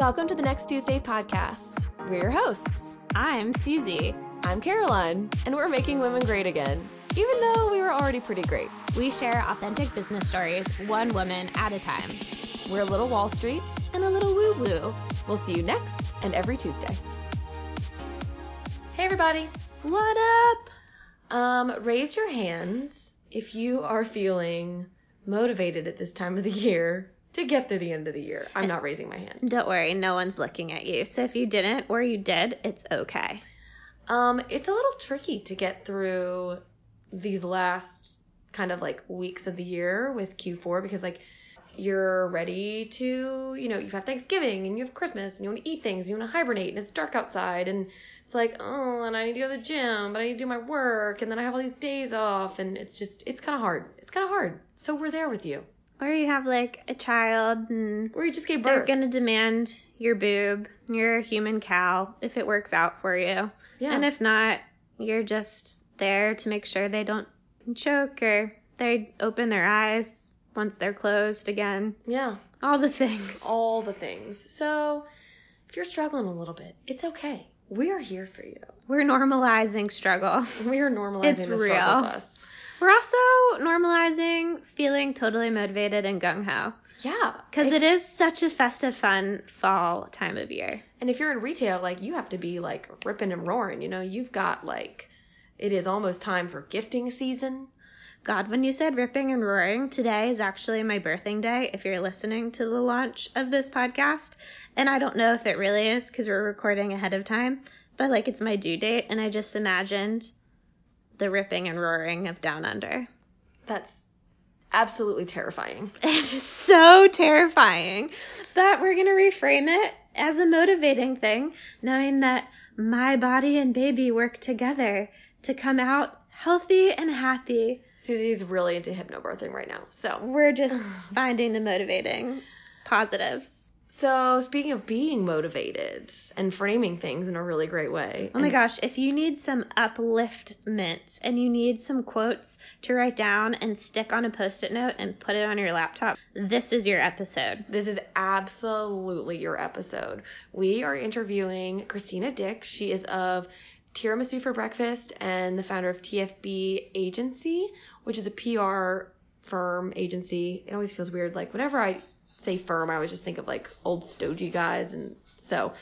Welcome to the Next Tuesday podcasts. We're your hosts. I'm Susie. I'm Caroline, and we're making women great again, even though we were already pretty great. We share authentic business stories, one woman at a time. We're a little Wall Street and a little woo woo. We'll see you next and every Tuesday. Hey, everybody. What up? Um, raise your hand if you are feeling motivated at this time of the year to get through the end of the year. I'm not raising my hand. Don't worry, no one's looking at you. So if you didn't or you did, it's okay. Um, it's a little tricky to get through these last kind of like weeks of the year with Q4 because like you're ready to, you know, you've had Thanksgiving and you have Christmas and you want to eat things, you want to hibernate and it's dark outside and it's like, oh, and I need to go to the gym, but I need to do my work and then I have all these days off and it's just, it's kind of hard. It's kind of hard. So we're there with you. Or you have like a child and Or you just gave they're gonna demand your boob. You're a human cow if it works out for you. yeah. And if not, you're just there to make sure they don't choke or they open their eyes once they're closed again. yeah. All the things. All the things. So if you're struggling a little bit, it's okay. We're here for you. We're normalizing struggle. We are normalizing It's the struggle with us. We're also normalizing feeling totally motivated and gung ho. Yeah. Because it is such a festive, fun fall time of year. And if you're in retail, like you have to be like ripping and roaring. You know, you've got like it is almost time for gifting season. God, when you said ripping and roaring, today is actually my birthing day if you're listening to the launch of this podcast. And I don't know if it really is because we're recording ahead of time, but like it's my due date, and I just imagined the ripping and roaring of Down Under. That's absolutely terrifying. It is so terrifying. But we're going to reframe it as a motivating thing, knowing that my body and baby work together to come out healthy and happy. Susie's really into hypnobirthing right now. So, We're just finding the motivating positives. So speaking of being motivated and framing things in a really great way. Oh my gosh, if you need some upliftment and you need some quotes to write down and stick on a post it note and put it on your laptop, this is your episode. This is absolutely your episode. We are interviewing Christina Dick. She is of Tiramisu for Breakfast and the founder of TFB Agency, which is a PR firm agency. It always feels weird. Like whenever I say firm, I always just think of like old stodgy guys. And so,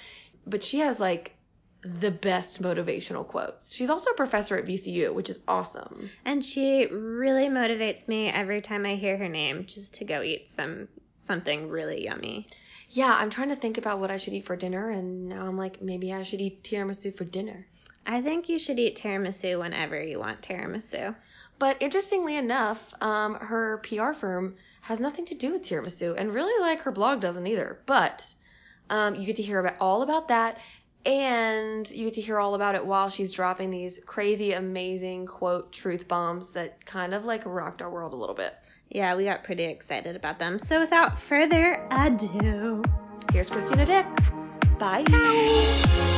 but she has like the best motivational quotes. She's also a professor at VCU, which is awesome. And she really motivates me every time I hear her name just to go eat some something really yummy. Yeah, I'm trying to think about what I should eat for dinner, and now I'm like, maybe I should eat tiramisu for dinner. I think you should eat tiramisu whenever you want tiramisu. But interestingly enough, um, her PR firm has nothing to do with tiramisu, and really like her blog doesn't either. But um, you get to hear about all about that, and you get to hear all about it while she's dropping these crazy, amazing quote truth bombs that kind of like rocked our world a little bit. Yeah, we got pretty excited about them. So without further ado, Here's Christina Dick. Bye. All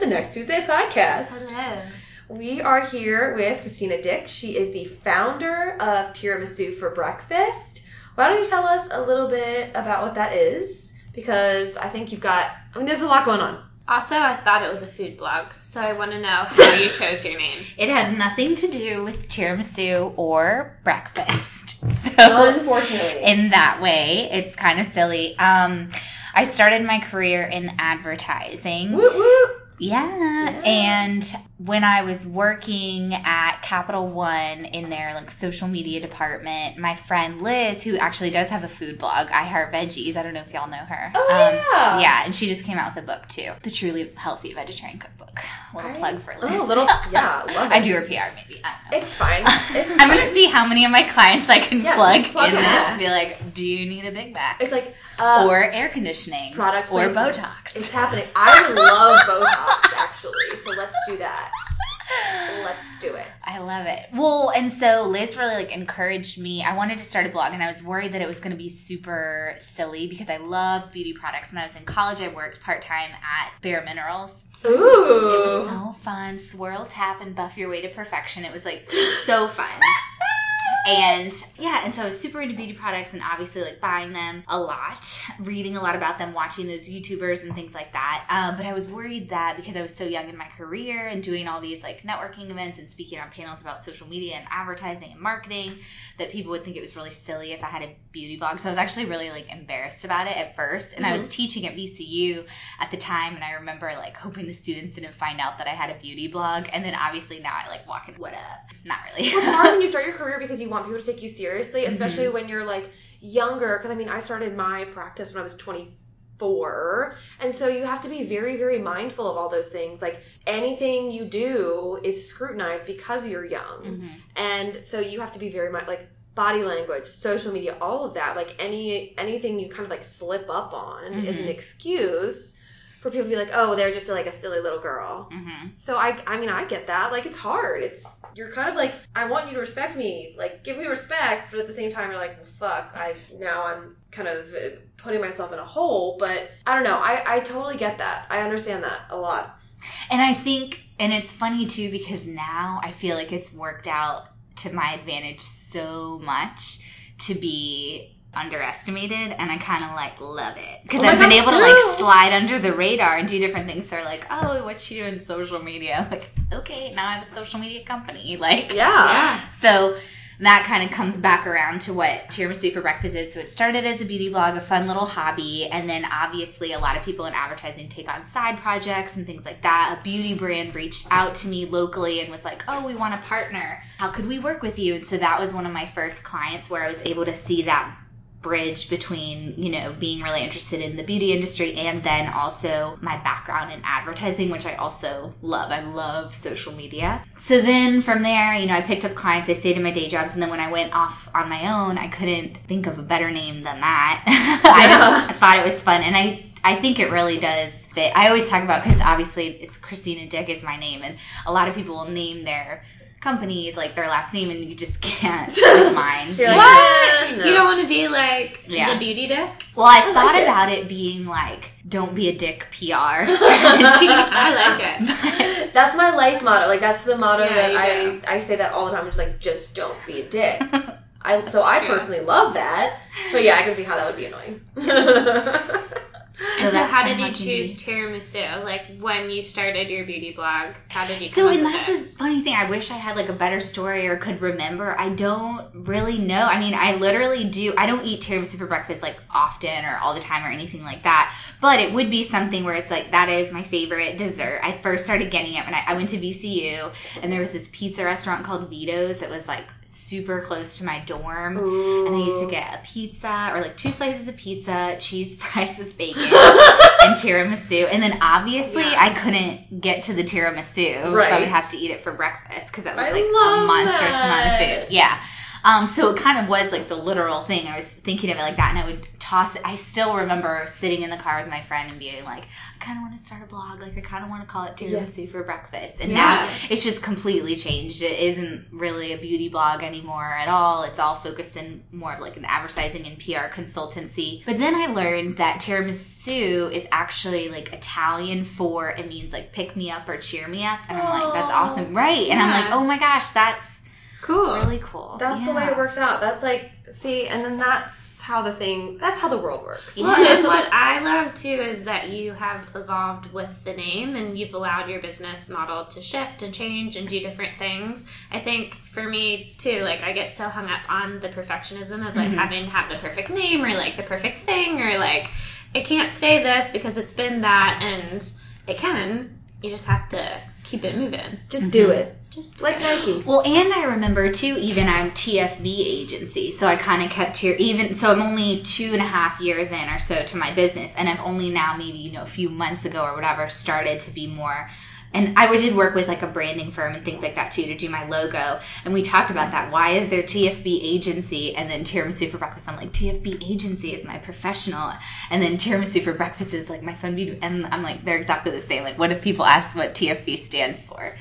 the Next Tuesday podcast. hello. We are here with Christina Dick. She is the founder of Tiramisu for Breakfast. Why don't you tell us a little bit about what that is? Because I think you've got, I mean, there's a lot going on. Also, I thought it was a food blog, so I want to know how you chose your name. It has nothing to do with tiramisu or breakfast. So Unfortunately. in that way, it's kind of silly. Um, I started my career in advertising. Woot woot. Yeah. And when I was working at Capital One in their like social media department, my friend Liz, who actually does have a food blog, I Heart Veggies. I don't know if y'all know her. Oh, Um, yeah. Yeah, and she just came out with a book too, the Truly Healthy Vegetarian Cookbook. Little I- plug for Liz. Oh, little, yeah, love it. I do her PR maybe. I don't know. It's fine. It's I'm fine. gonna see how many of my clients I can Yeah, plug, plug in this. Be like, do you need a big back? It's like, uh, or air conditioning. product or placement. Botox. It's happening. I love Botox, actually, so let's do that. Let's do it. I love it. Well, and so Liz really like encouraged me. I wanted to start a blog and I was worried that it was going to be super silly because I love beauty products. When I was in college, I worked part-time at Bare Minerals. Ooh. It was so fun. Swirl, tap, and buff your way to perfection. It was like so fun. And yeah, and so I was super into beauty products and obviously like buying them a lot, reading a lot about them, watching those YouTubers and things like that. Um, but I was worried that because I was so young in my career and doing all these like networking events and speaking on panels about social media and advertising and marketing, that people would think it was really silly if I had a beauty blog. So I was actually really like embarrassed about it at first. And I was teaching at VCU at the time, and I remember like hoping the students didn't find out that I had a beauty blog. And then obviously now I like walk in, what up? Not really. It's hard when you start your career because you want people to take you seriously, especially when you're like younger. Because I mean, I started my practice when I was 24, and so you have to be very, very mindful of all those things. Like anything you do is scrutinized because you're young, Mhm. and so you have to be very much like body language, social media, all of that. Like any anything you kind of like slip up on is an Mhm. excuse for people to be like, oh, they're just like a silly little girl. hmm So I, I mean, I get that. Like, it's hard. It's you're kind of like, I want you to respect me. Like, give me respect, but at the same time, you're like, well, fuck. I now I'm kind of putting myself in a hole. But I don't know. I, I totally get that. I understand that a lot. And I think, and it's funny too because now I feel like it's worked out to my advantage so much to be underestimated and I kind of like love it because Oh I've been God, able to like slide under the radar and do different things. They're like, oh, what you doing social media? I'm like, okay, now I have a social media company. Like, Yeah. so that kind of comes back around to what Tiramisu for Breakfast is. So it started as a beauty blog, a fun little hobby, and then obviously a lot of people in advertising take on side projects and things like that. A beauty brand reached out to me locally and was like, "Oh, we want to partner. How could we work with you?" And so that was one of my first clients where I was able to see that bridge between you know being really interested in the beauty industry and then also my background in advertising which i also love. I love social media. So then from there you know i picked up clients i stayed in my day jobs and then when i went off on my own i couldn't think of a better name than that. I just thought it was fun and i i think it really does fit. I always talk about because obviously it's christina dick is my name and a lot of people will name their companies like their last name and you just can't with mine You're like, know? eh, no. You don't want to be like Yeah. the beauty dick? Well, I, I thought like about it being like, don't be a dick PR strategy. I like it. That's my life motto. Like that's the motto Yeah, that you I I say that all the time. I'm just like, just don't be a dick. I so I personally love that. But yeah, I can see how that would be annoying. And so, how did you choose tiramisu? Like when you started your beauty blog, how did you come So, up and that's it? the funny thing. I wish I had like a better story or could remember. I don't really know. I mean, I literally do. I don't eat tiramisu for breakfast like often or all the time or anything like that. But it would be something where it's like that is my favorite dessert. I first started getting it when I, I went to VCU, and there was this pizza restaurant called Vito's that was like super close to my dorm. And I used to get a pizza or like two slices of pizza, cheese fries with bacon, and tiramisu. And then obviously Yeah. I couldn't get to the tiramisu, so I would have to eat it for breakfast because that was I like a monstrous amount of food. Yeah. Um, so it kind of was like the literal thing. I was thinking of it like that, and I would toss it. I still remember sitting in the car with my friend and being like, I kind of want to start a blog. Like, I kind of want to call it tiramisu for breakfast. And now it's just completely changed. It isn't really a beauty blog anymore at all. It's all focused in more of like an advertising and PR consultancy. But then I learned that tiramisu is actually like Italian for it means like pick me up or cheer me up. And I'm like, that's Oh. awesome. Right. And I'm like, oh my gosh, that's Cool. really cool. That's the way it works out. That's like, see, and then that's how the thing, that's how the world works. Well, and what I love too is that you have evolved with the name and you've allowed your business model to shift and change and do different things. I think for me too, like I get so hung up on the perfectionism of like Mhm. having to have the perfect name or like the perfect thing or like it can't stay this because it's been that and it can. You just have to keep it moving. Just do Mhm. it. Just Like Nike. Well, and I remember too, even I'm TFB agency, so I kind of kept here. Even so, I'm only two and a half years in or so to my business, and I've only now, maybe you know, a few months ago or whatever, started to be more. And I did work with like a branding firm and things like that too to do my logo. And we talked about that. Why is there TFB agency and then tiramisu for breakfast? I'm like TFB agency is my professional, and then tiramisu for breakfast is like my fun beauty. And I'm like they're exactly the same. Like what if people ask what TFB stands for?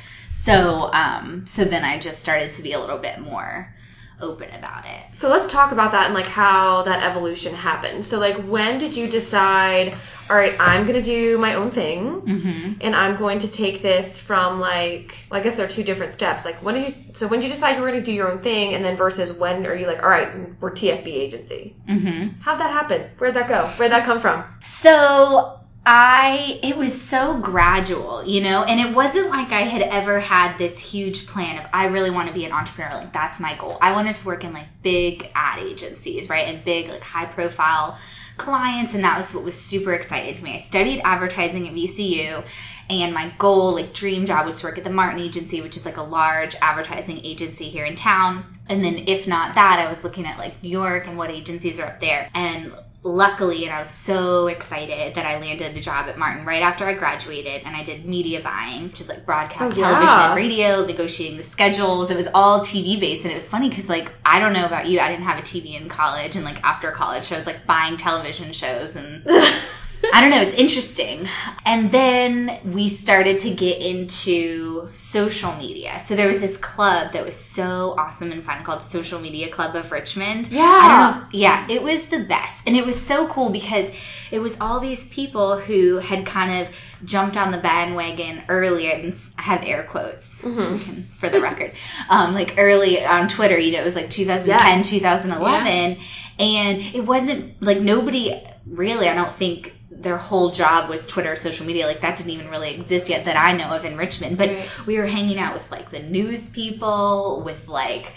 So, um, so then I just started to be a little bit more open about it. So let's talk about that and like how that evolution happened. So like when did you decide, all right, I'm gonna do my own thing Mm-hmm. and I'm going to take this from like well, I guess there are two different steps. Like when did you so when did you decide you were gonna do your own thing and then versus when are you like, all right, we're TFB agency. Mm-hmm. How'd that happen? Where'd that go? Where'd that come from? So I, it was so gradual, you know, and it wasn't like I had ever had this huge plan of I really want to be an entrepreneur. Like that's my goal. I wanted to work in like big ad agencies, right, and big like high profile clients, and that was what was super exciting to me. I studied advertising at VCU. And my goal, like dream job, was to work at the Martin Agency, which is like a large advertising agency here in town. And then if not that, I was looking at like New York and what agencies are up there. And luckily, and I was so excited that I landed a job at Martin right after I graduated, and I did media buying, which is like broadcast Oh, television yeah. and radio, negotiating the schedules. It was all TV based, and it was funny because like I don't know about you, I didn't have a TV in college, and like after college, I was like buying television shows and. I don't know, it's interesting. And then we started to get into social media. So there was this club that was so awesome and fun called Social Media Club of Richmond. Yeah. I don't know. If, yeah, it was the best. And it was so cool because it was all these people who had kind of jumped on the bandwagon early and I have air quotes Mhm. for the record. Um, like early on Twitter, you know, it was like 2010, Yes. 2011. And it wasn't like nobody really, I don't think their whole job was Twitter, social media. Like that didn't even really exist yet that I know of in Richmond. But Right. we were hanging out with like the news people, with like,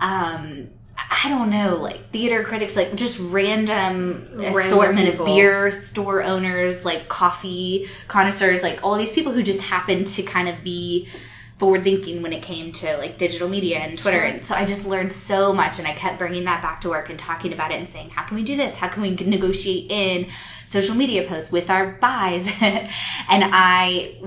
um, I don't know, like theater critics, like just random, Random assortment people. of beer store owners, like coffee connoisseurs, like all these people who just happened to kind of be forward thinking when it came to like digital media and Twitter. Sure. And so I just learned so much and I kept bringing that back to work and talking about it and saying, how can we do this? How can we negotiate in social media posts with our buys? and I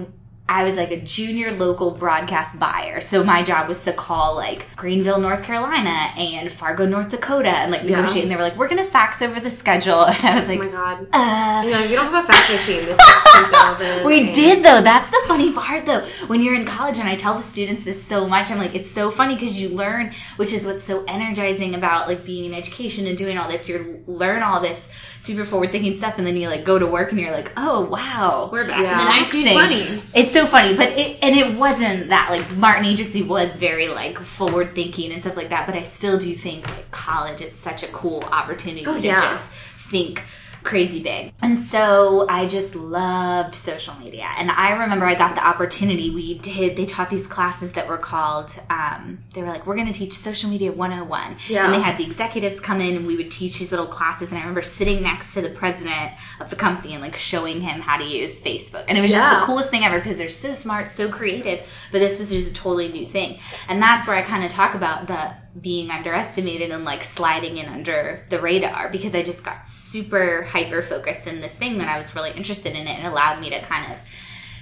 I was like a junior local broadcast buyer. So my job was to call like Greenville, North Carolina and Fargo, North Dakota and like Yeah. negotiate. And they were like, we're going to fax over the schedule. And I was like, Oh like, my god. uh, You know, you don't have a fax machine. This is 2000. we and- did though. That's the funny part though. When you're in college, and I tell the students this so much, I'm like, it's so funny because you learn, which is what's so energizing about like being in education and doing all this. You learn all this super forward thinking stuff, and then you like go to work and you're like, oh wow, We're back Yeah. in the 1920s. it's so funny, but it and it wasn't that like Martin Agency was very like forward thinking and stuff like that. But I still do think like college is such a cool opportunity Oh, to yeah. just think crazy big. And so I just loved social media. And I remember I got the opportunity. We did. They taught these classes that were called. Um, they were like, we're going to teach social media 101. Yeah. And they had the executives come in and we would teach these little classes. And I remember sitting next to the president of the company and like showing him how to use Facebook. And it was just the coolest thing ever because they're so smart, so creative. But this was just a totally new thing. And that's where I kind of talk about the being underestimated and like sliding in under the radar because I just got super hyper focused in this thing that I was really interested in it and allowed me to kind of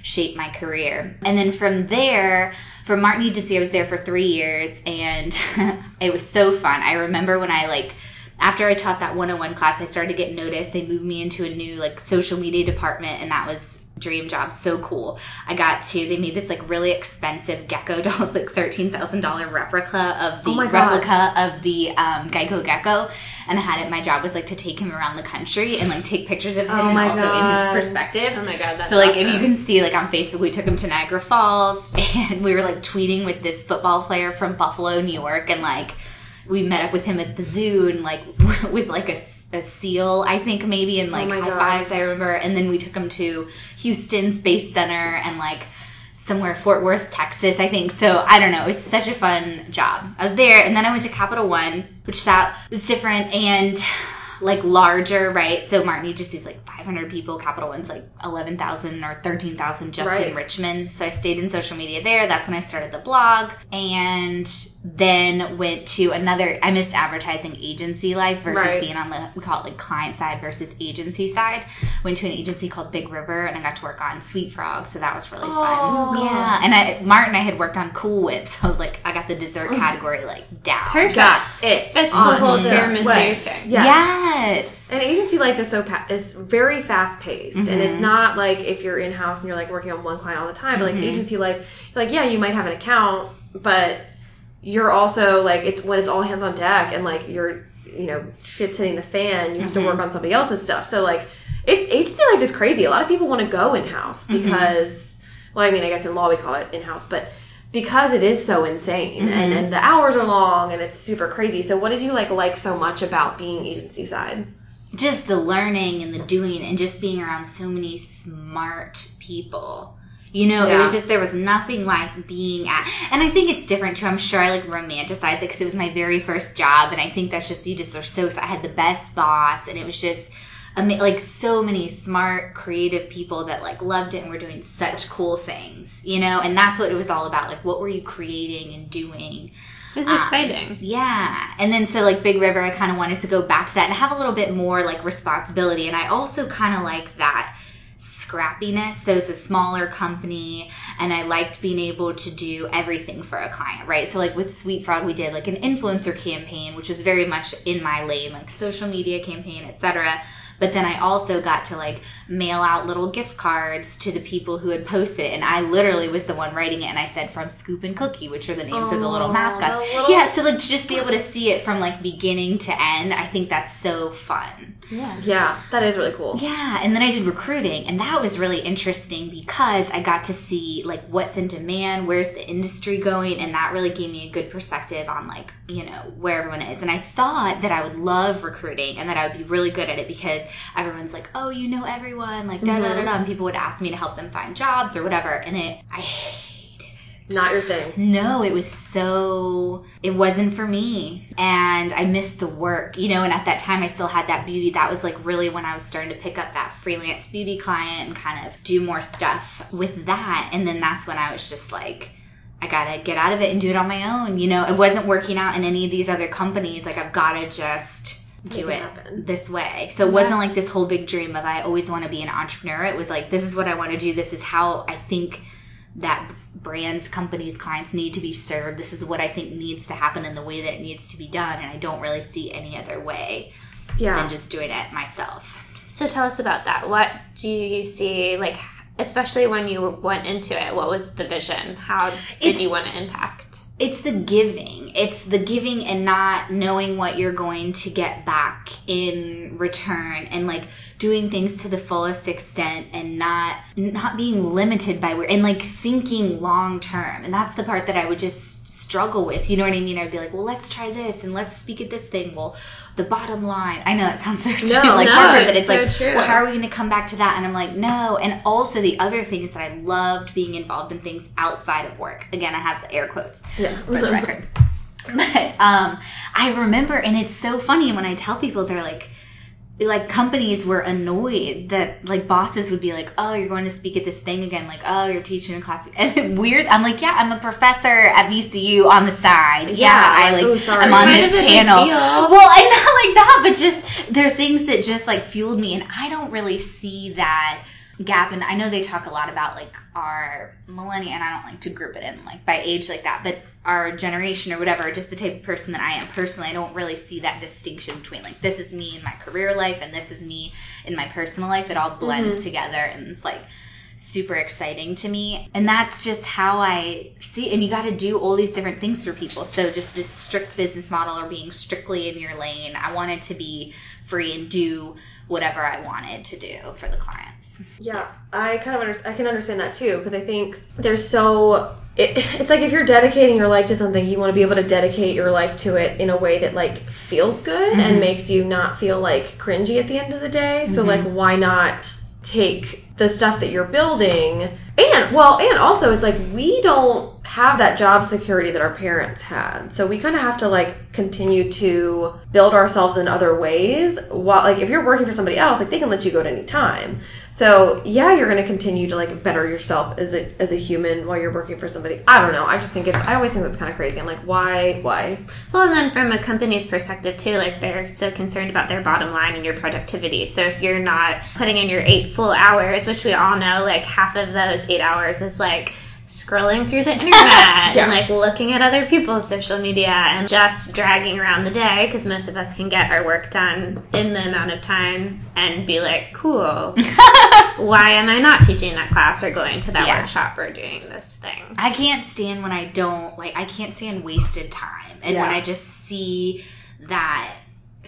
shape my career. And then from there, from Martin Agency, I was there for three years and it was so fun. I remember when I like after I taught that 101 class, I started to get noticed. They moved me into a new like social media department and that was dream job. So cool. I got to they made this like really expensive gecko doll like $13000 replica of the Oh replica of the um, geico gecko. And i had it my job was like to take him around the country and like take pictures of him Oh and my also God. in his perspective. Oh my god, that's so like if you can see like on Facebook we took him to Niagara Falls and we were like tweeting with this football player from Buffalo, New York. And like we met up with him at the zoo and like with like a, a seal I think maybe in like Oh high God. fives I remember and then we took him to Houston Space Center and like somewhere Fort Worth, Texas, I think. So I don't know. It was such a fun job. I was there, and then I went to Capital One, which that was different and like larger, right? So Martin Agency is like 500 people. Capital One's like 11,000 or 13,000 just Right. in Richmond. So I stayed in social media there. That's when I started the blog, and then went to another. I missed advertising agency life versus Right. being on the we call it like client side versus agency side. Went to an agency called Big River, and I got to work on Sweet Frog. So that was really Oh. fun. Yeah, and I Martin I had worked on Cool Whip, so I was like, I got the dessert oh. category like down. Perfect. Got it. That's the whole the tiramisu way. thing. Yeah. Yes. An agency like this so pa- is very fast paced, and it's Mhm. not like if you're in house and you're like working on one client all the time. But like Mhm. agency, life, like yeah, you might have an account, but you're also like it's when it's all hands on deck, and like you're you know shit's hitting the fan. You have to Mhm. work on somebody else's stuff. So like it, agency life is crazy. A lot of people want to go in house Mhm. because well, I mean, I guess in law we call it in house, but because it is so insane and, Mhm. and the hours are long and it's super crazy. So what did you like like so much about being agency side? just the learning and the doing and just being around so many smart people. You know, it was just there was nothing like being at, and I think it's different too. I'm sure I like romanticize it because it was my very first job, and I think that's just you just are so. I had the best boss, and it was just like so many smart, creative people that like loved it and were doing such cool things. You know, and that's what it was all about. Like, what were you creating and doing? It's Um, exciting. Yeah. And then so like Big River, I kind of wanted to go back to that and have a little bit more like responsibility. And I also kind of like that scrappiness. So it's a smaller company and I liked being able to do everything for a client, right? So like with Sweet Frog, we did like an influencer campaign, which was very much in my lane, like social media campaign, etc. But then I also got to like mail out little gift cards to the people who had posted it. And I literally was the one writing it. And I said from Scoop and Cookie, which are the names of the little mascots. the little- Yeah, so like to just be able to see it from like beginning to end, I think that's so fun. Yeah. Yeah, that is really cool. Yeah, and then I did recruiting, and that was really interesting because I got to see like what's in demand, where's the industry going, and that really gave me a good perspective on like you know where everyone is. And I thought that I would love recruiting and that I would be really good at it because everyone's like, oh, you know everyone, like da da da da, mm-hmm. and people would ask me to help them find jobs or whatever, and it I hated it. Not your thing. No, it was so it wasn't for me. And I missed the work, you know, and at that time I still had that beauty. That was like really when I was starting to pick up that freelance beauty client and kind of do more stuff with that. And then that's when I was just like I gotta get out of it and do it on my own. You know, it wasn't working out in any of these other companies. Like I've gotta just do it it this way. So it wasn't like this whole big dream of I always want to be an entrepreneur. It was like this is what I want to do. This is how I think that brands, companies, clients need to be served. This is what I think needs to happen in the way that it needs to be done. And I don't really see any other way Yeah. than just doing it myself. So tell us about that. What do you see, like, especially when you went into it? What was the vision? How did It's- you want to impact? it's the giving. It's the giving and not knowing what you're going to get back in return and like doing things to the fullest extent and not not being limited by where and like thinking long term. And that's the part that I would just struggle with. You know what I mean? I'd be like, "Well, let's try this and let's speak at this thing." Well, the bottom line. I know it sounds so true, No, like no, corporate, but it's it's so like, true. well, how are we going to come back to that? And I'm like, no. And also the other thing is that I loved being involved in things outside of work. Again, I have the air quotes Yeah. for the record. But um, I remember, and it's so funny when I tell people, they're like, like companies were annoyed that like bosses would be like, oh, you're going to speak at this thing again, like, oh, you're teaching a class, and weird. I'm like, yeah, I'm a professor at VCU on the side. Yeah, I like, oh, sorry. I'm on Kind this of a big panel. Well, and not like that, but just there are things that just like fueled me, and I don't really see that gap. And I know they talk a lot about like our millennia, and I don't like to group it in like by age like that, but our generation or whatever, just the type of person that I am personally, I don't really see that distinction between like this is me in my career life and this is me in my personal life. It all mm-hmm. blends together, and it's like super exciting to me. And that's just how I see and you got to do all these different things for people. So just this strict business model or being strictly in your lane, I wanted to be free and do whatever I wanted to do for the clients. Yeah, I kind of under- I can understand that too because I think there's so it, it's like if you're dedicating your life to something, you want to be able to dedicate your life to it in a way that like feels good Mhm. and makes you not feel like cringy at the end of the day. So Mhm. like why not take the stuff that you're building and well and also it's like we don't have that job security that our parents had. So we kind of have to like continue to build ourselves in other ways. While like if you're working for somebody else, like they can let you go at any time. So yeah, you're gonna continue to like better yourself as a as a human while you're working for somebody. I don't know. I just think it's I always think that's kind of crazy. I'm like, why why? Well, and then from a company's perspective too, like they're so concerned about their bottom line and your productivity. So if you're not putting in your eight full hours, which we all know, like half of those eight hours is like scrolling through the internet and like looking at other people's social media and just dragging around the day because most of us can get our work done in the amount of time and be like, cool. Why am I not teaching that class or going to that Yeah. workshop or doing this thing? I can't stand when I don't like I can't stand wasted time and when I just see that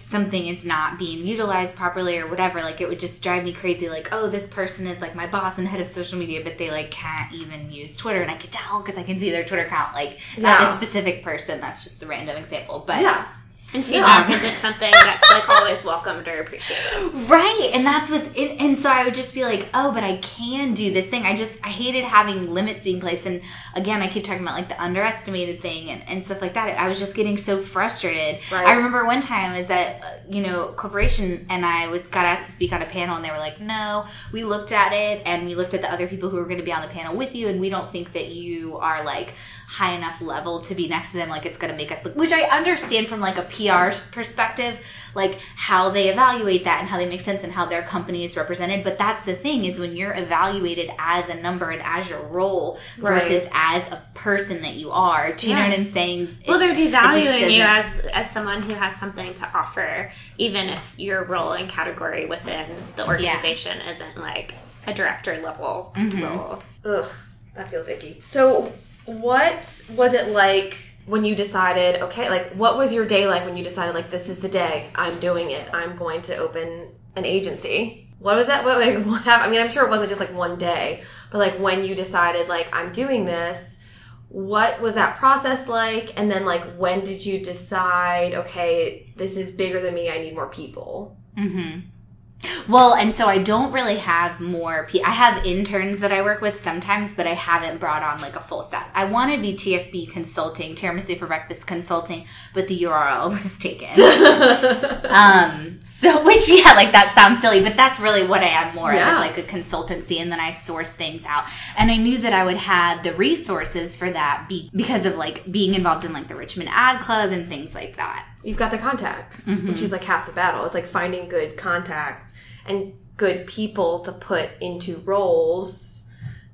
something is not being utilized properly or whatever like it would just drive me crazy like oh this person is like my boss and head of social media but they like can't even use Twitter and I can tell because I can see their Twitter account like not a specific person that's just a random example but Yeah. And feedback isn't something that's like always welcomed or appreciated. Right, and that's what's in, and so I would just be like, oh, but I can do this thing. I just I hated having limits being placed, and again, I keep talking about like the underestimated thing and, and stuff like that. I was just getting so frustrated. Right. I remember one time I was at uh, you know corporation, and I was got asked to speak on a panel, and they were like, no, we looked at it, and we looked at the other people who were going to be on the panel with you, and we don't think that you are like high enough level to be next to them like it's going to make us look which i understand from like a pr perspective like how they evaluate that and how they make sense and how their company is represented but that's the thing is when you're evaluated as a number and as your role Right. versus as a person that you are do you know what i'm saying Well, they're It- it just devaluing you as as someone who has something to offer, even if your role and category within the organization isn't like a director level Mhm. role. Ugh, that feels icky. So, what was it like when you decided, okay, like, what was your day like when you decided, like, this is the day, I'm doing it, I'm going to open an agency? What was that? What, like, what happened? I mean, I'm sure it wasn't just like one day, but like when you decided, like, I'm doing this, what was that process like? And then, like, when did you decide, okay, this is bigger than me, I need more people? hmm Well, and so I don't really have more. P- I have interns that I work with sometimes, but I haven't brought on like a full staff. I want to be TFB consulting, tiramisu for breakfast consulting, but the URL was taken. um, so which yeah, like that sounds silly, but that's really what I am more Yeah. of, is like a consultancy, and then I source things out. And I knew that I would have the resources for that be- because of like being involved in like the Richmond Ad Club and things like that. you've got the contacts, Mhm. which is like half the battle. It's like finding good contacts and good people to put into roles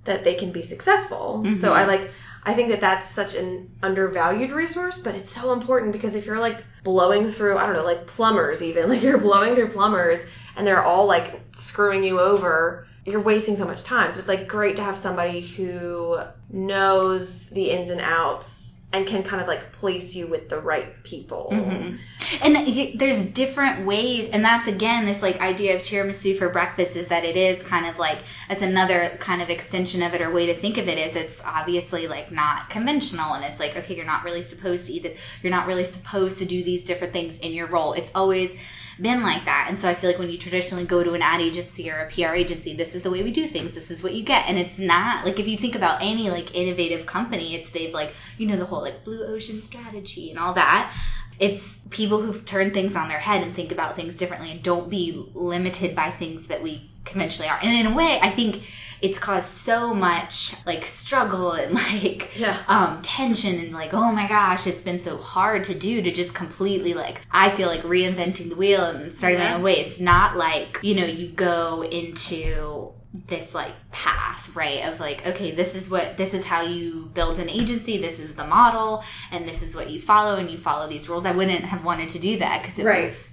that they can be successful. Mhm. So I like I think that that's such an undervalued resource, but it's so important because if you're like blowing through, I don't know, like plumbers even, like you're blowing through plumbers and they're all like screwing you over, you're wasting so much time. So it's like great to have somebody who knows the ins and outs and can kind of like place you with the right people. Mhm. And there's different ways, and that's again this like idea of tiramisu for breakfast is that it is kind of like it's another kind of extension of it or way to think of it is it's obviously like not conventional, and it's like okay, you're not really supposed to eat this, you're not really supposed to do these different things in your role. It's always been like that, and so I feel like when you traditionally go to an ad agency or a PR agency, this is the way we do things, this is what you get, and it's not like if you think about any like innovative company, it's they've like you know the whole like blue ocean strategy and all that it's people who've turned things on their head and think about things differently and don't be limited by things that we conventionally are. And in a way, I think it's caused so much like struggle and like Yeah. um, tension and like oh my gosh, it's been so hard to do to just completely like I feel like reinventing the wheel and starting my own way. It's not like you know you go into this like path right of like okay this is what this is how you build an agency this is the model and this is what you follow and you follow these rules i wouldn't have wanted to do that because it Right. was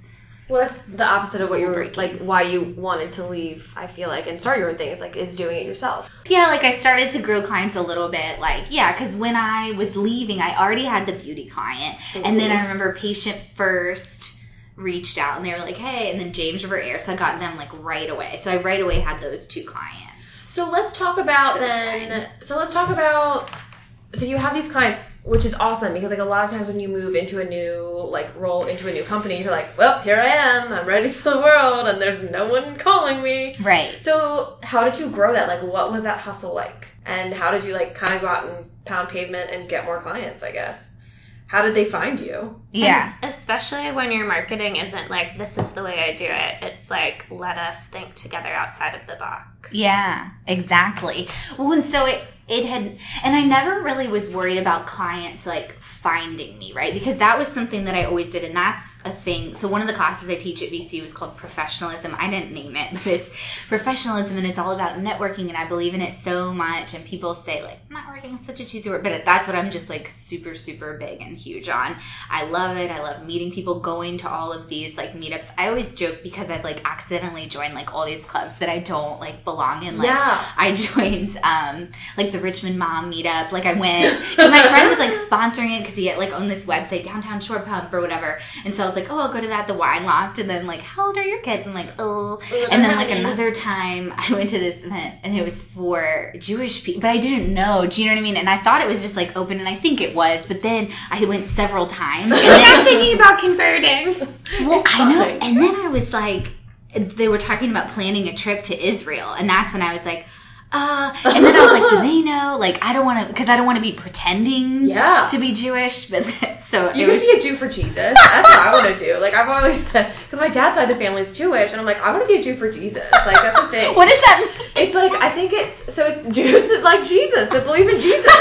Well, that's the opposite of what you were Breaking. Mm. like. Why you wanted to leave? I feel like and start your own thing. It's like is doing it yourself. yeah like i started to grow clients a little bit like yeah because when i was leaving i already had the beauty client and then i mm-hmm. remember patient first reached out and they were like hey and then james river air so i got them like right away so i right away had those two clients So let's talk about So then. fine. So let's talk about. So you have these clients, which is awesome because like a lot of times when you move into a new like role into a new company, you're like, well, here I am, I'm ready for the world, and there's no one calling me. right So how did you grow that? Like, what was that hustle like? And how did you like kind of go out and pound pavement and get more clients? I guess. How did they find you? yeah And especially when your marketing isn't like this is the way I do it. It's like let us think together outside of the box. Yeah, exactly. Well, and so it it had, and I never really was worried about clients like finding me, right? Because that was something that I always did, and that's a thing. So one of the classes I teach at VCU is called professionalism. I didn't name it, but it's professionalism and it's all about networking and I believe in it so much and people say like networking is such a cheesy word, but that's what I'm just like super super big and huge on. I love it. I love meeting people, going to all of these like meetups. I always joke because I've like accidentally joined like all these clubs that I don't like belong in. Like Yeah. I joined um like the Richmond Mom meetup. Like I went my friend was like sponsoring it because he had like owned this website downtown Short Pump or whatever. And so was like, oh, I'll go to that, the wine loft, and then like, how old are your kids? And like, oh, and then like another time I went to this event and it was for Jewish people, but I didn't know. Do you know what I mean? And I thought it was just like open, and I think it was, but then I went several times. And I'm thinking about converting. well, It's I know. And then I was like, they were talking about planning a trip to Israel, and that's when I was like. Uh, and then I was like, do they know? Like, I don't want to, because I don't want to be pretending Yeah. to be Jewish. But so You it could was. be a Jew for Jesus. That's what I want to do. Like I've always said, because my dad's side of the family is Jewish, and I'm like, I want to be a Jew for Jesus. Like that's the thing. what does that mean? It's like I think it's so it's Jews that like Jesus that believe in Jesus.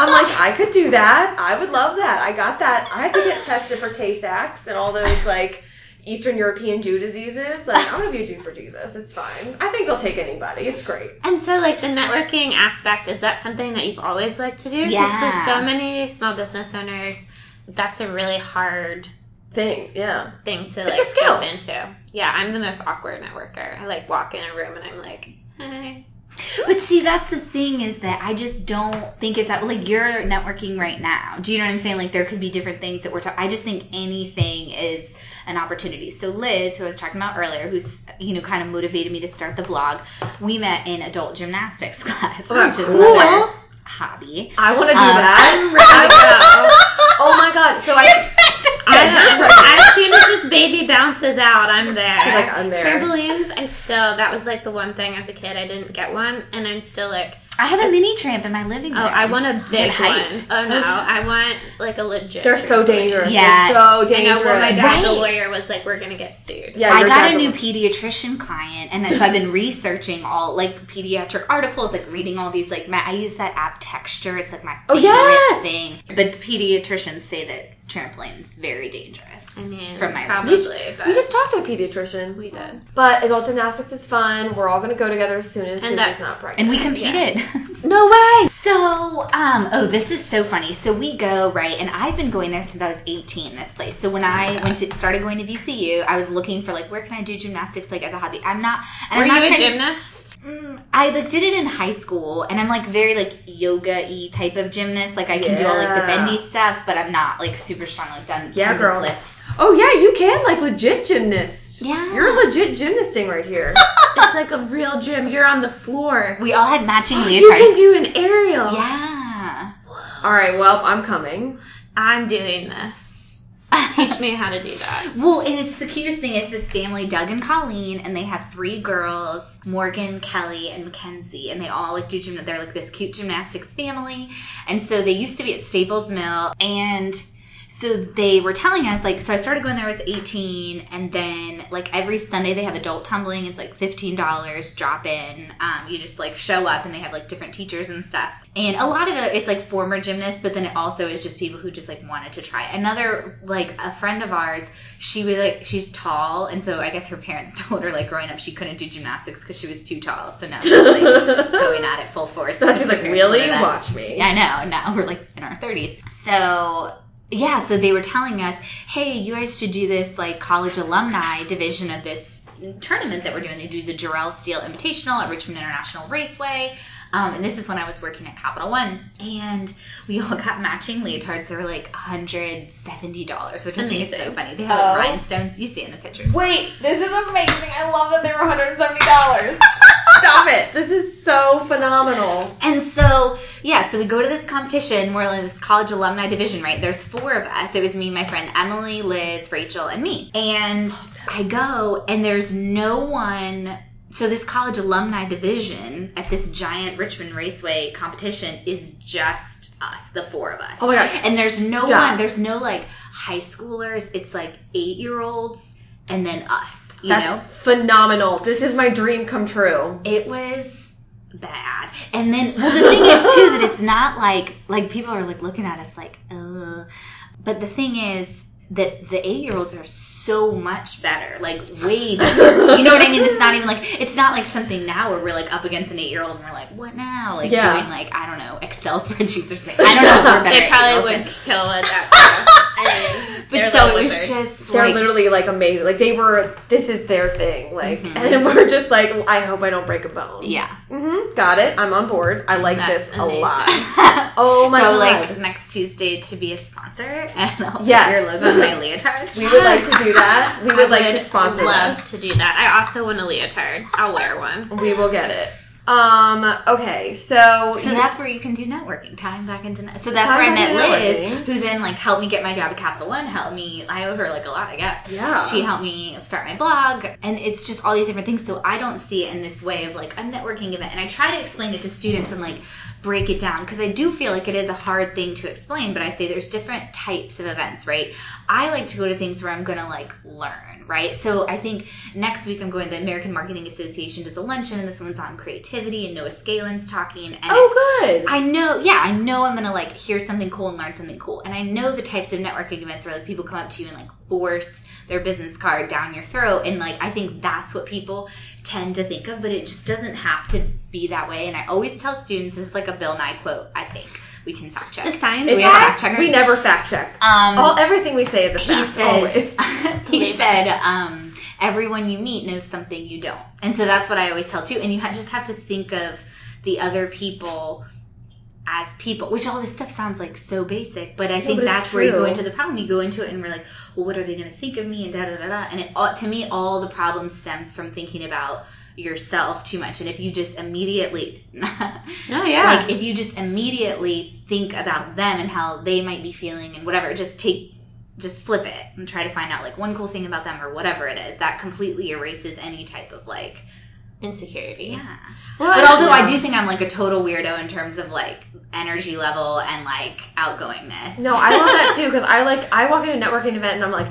I'm like I could do that. I would love that. I got that. I had to get tested for Tay-Sachs and all those like Eastern European Jew diseases. Like I'm gonna be a Jew for Jesus. It's fine. I think they'll take anybody. It's great. And so, like the networking aspect, is that something that you've always liked to do? Because for so many small business owners, that's a really hard Thanks. Yeah. thing to It's like skill. jump into. Yeah, I'm the most awkward networker. I like walk in a room and I'm like, hi. But see, that's the thing is that I just don't think it's that like you're networking right now. Do you know what I'm saying? Like there could be different things that we're talking. I just think anything is an opportunity. So Liz, who I was talking about earlier, who's you know kind of motivated me to start the blog, we met in adult gymnastics class, Oh, which is cool. another hobby. I want to do Um, that. oh my god. So I. I, as soon as this baby bounces out, I'm there. She's like, I'm there. Trampolines, I still, that was like the one thing as a kid, I didn't get one, and I'm still like, I have a mini tramp in my living oh, room. oh, I want a big Get one. hyped. Oh no, I want like a legit. They're so dangerous. Yeah. They're so I know. dangerous. Well, my dad's a Right. lawyer. Was like, we're gonna get sued. Yeah, I got dad's a new a- pediatrician client, and so I've been researching all like pediatric articles, like reading all these. Like, ma- I use that app Texture. It's like my Oh, favorite yes! thing. But pediatricians say that trampoline's very dangerous. I mean, From my probably, research. We just talked to a pediatrician. we did. But adult gymnastics is fun. We're all gonna go together as soon as And Susie's that's- not pregnant. And we competed. No way. So, um, oh, this is so funny. So we go right, and I've been going there since I was 18. This place. So when I went to started going to VCU, I was looking for like where can I do gymnastics like as a hobby. I'm not. And Were I'm not you a trying to- gymnast? Mm, I like did it in high school, and I'm like very like yoga-y type of gymnast. Like I can do all like the bendy stuff, but I'm not like super strong. Like done Yeah, girl. flips. Oh yeah, you can like legit gymnast. Yeah. You're legit gymnasting right here. It's like a real gym. You're on the floor. We all had matching leotards. You can do an aerial. Yeah. all right, well I'm coming. I'm doing this. Teach me how to do that. Well, and it's the cutest thing is this family, Doug and Colleen, and they have three girls, Morgan, Kelly, and Mackenzie, and they all like do gym. They're like this cute gymnastics family, and so they used to be at Staples Mill, and so they were telling us like, so I started going there when I was 18, and then like every Sunday they have adult tumbling. It's like fifteen dollars drop in. Um, you just like show up, and they have like different teachers and stuff. And a lot of it, it's like former gymnasts, but then it also is just people who just like wanted to try. Another like a friend of ours, she was like she's tall, and so I guess her parents told her like growing up she couldn't do gymnastics because she was too tall. So now she's like going at it full force. So she's like, her parents told really? Watch me. Yeah, I know. Now we're like in our 30s. So yeah, so they were telling us, hey, you guys should do this like college alumni division of this tournament that we're doing. They do the Jarrell Steele Invitational at Richmond International Raceway. Um, and this is when I was working at Capital One, and we all got matching leotards. They were like $170, which I think is so funny. They have like Oh. rhinestones. You see it in the pictures. Wait, this is amazing. I love that they were $170. Stop it. This is so phenomenal. And so, yeah, so we go to this competition. We're in this college alumni division, right? There's four of us. It was me, my friend Emily, Liz, Rachel, and me. And I go, and there's no one. So this college alumni division at this giant Richmond Raceway competition is just us, the four of us. Oh my god. And there's no Stop. one. There's no like high schoolers. It's like eight year olds, and then us. You That's know. phenomenal. This is my dream come true. It was bad. And then, well, the thing is too that it's not like like people are like looking at us like, ugh. But the thing is, that the eight year olds are so much better, like way better. you know what I mean? It's not even like it's not like something now where we're like up against an eight year old and we're like, what now? Like Yeah. doing like I don't know Excel spreadsheets or something. I don't know. If we're better They probably eight-year-olds would kill at that. I mean, But so little it was wizards. just They're like literally like amazing. Like they were. This is their thing. Like, Mhm. and we're just like, I hope I don't break a bone. yeah. Mm-hmm. Got it. I'm on board. I like That's this a lot. Oh my so god. like next Tuesday to be a sponsor and I'll Yes. put your logo on my leotard. we would like to do that. We would I like to sponsor love this. to do that. I also want a leotard. I'll wear one. We will get it. Um. Okay. So. So that's where you can do networking. Time back into net- so that's where I met Liz, who then like helped me get my job at Capital One. Helped me. I owe her like a lot, I guess. Yeah. She helped me start my blog, and it's just all these different things. So I don't see it in this way of like a networking event, and I try to explain it to students and like break it down because I do feel like it is a hard thing to explain. But I say there's different types of events, right? I like to go to things where I'm gonna like learn, right? So I think next week I'm going. To the American Marketing Association does a luncheon, and this one's on creativity, and Noah Scalin's talking. And Oh, good. I know, yeah, I know I'm gonna like hear something cool and learn something cool. And I know the types of networking events where like people come up to you and like force their business card down your throat. And like I think that's what people tend to think of, but it just doesn't have to be that way. And I always tell students this is like a Bill Nye quote, I think. We can fact check. The science we It's have fact- fact checkers? We never fact check. um All everything we say is a he said always. he said um, everyone you meet knows something you don't. And so that's what i always tell too. And you ha- just have to think of the other people as people which all this stuff sounds like so basic but i think but that's where you go into the problem. You go into it and we're like well what are they going to think of me? And da da da da. And it all, to me all the problem stems from thinking about yourself too much. And if you just immediately No, yeah. like if you just immediately think about them and how they might be feeling and whatever, just take just flip it and try to find out like one cool thing about them or whatever it is. That completely erases any type of like Insecurity. yeah. Well, But although I do think I'm like a total weirdo in terms of like energy level and like outgoingness. No, I love that too because I like I walk into a networking event and I'm like,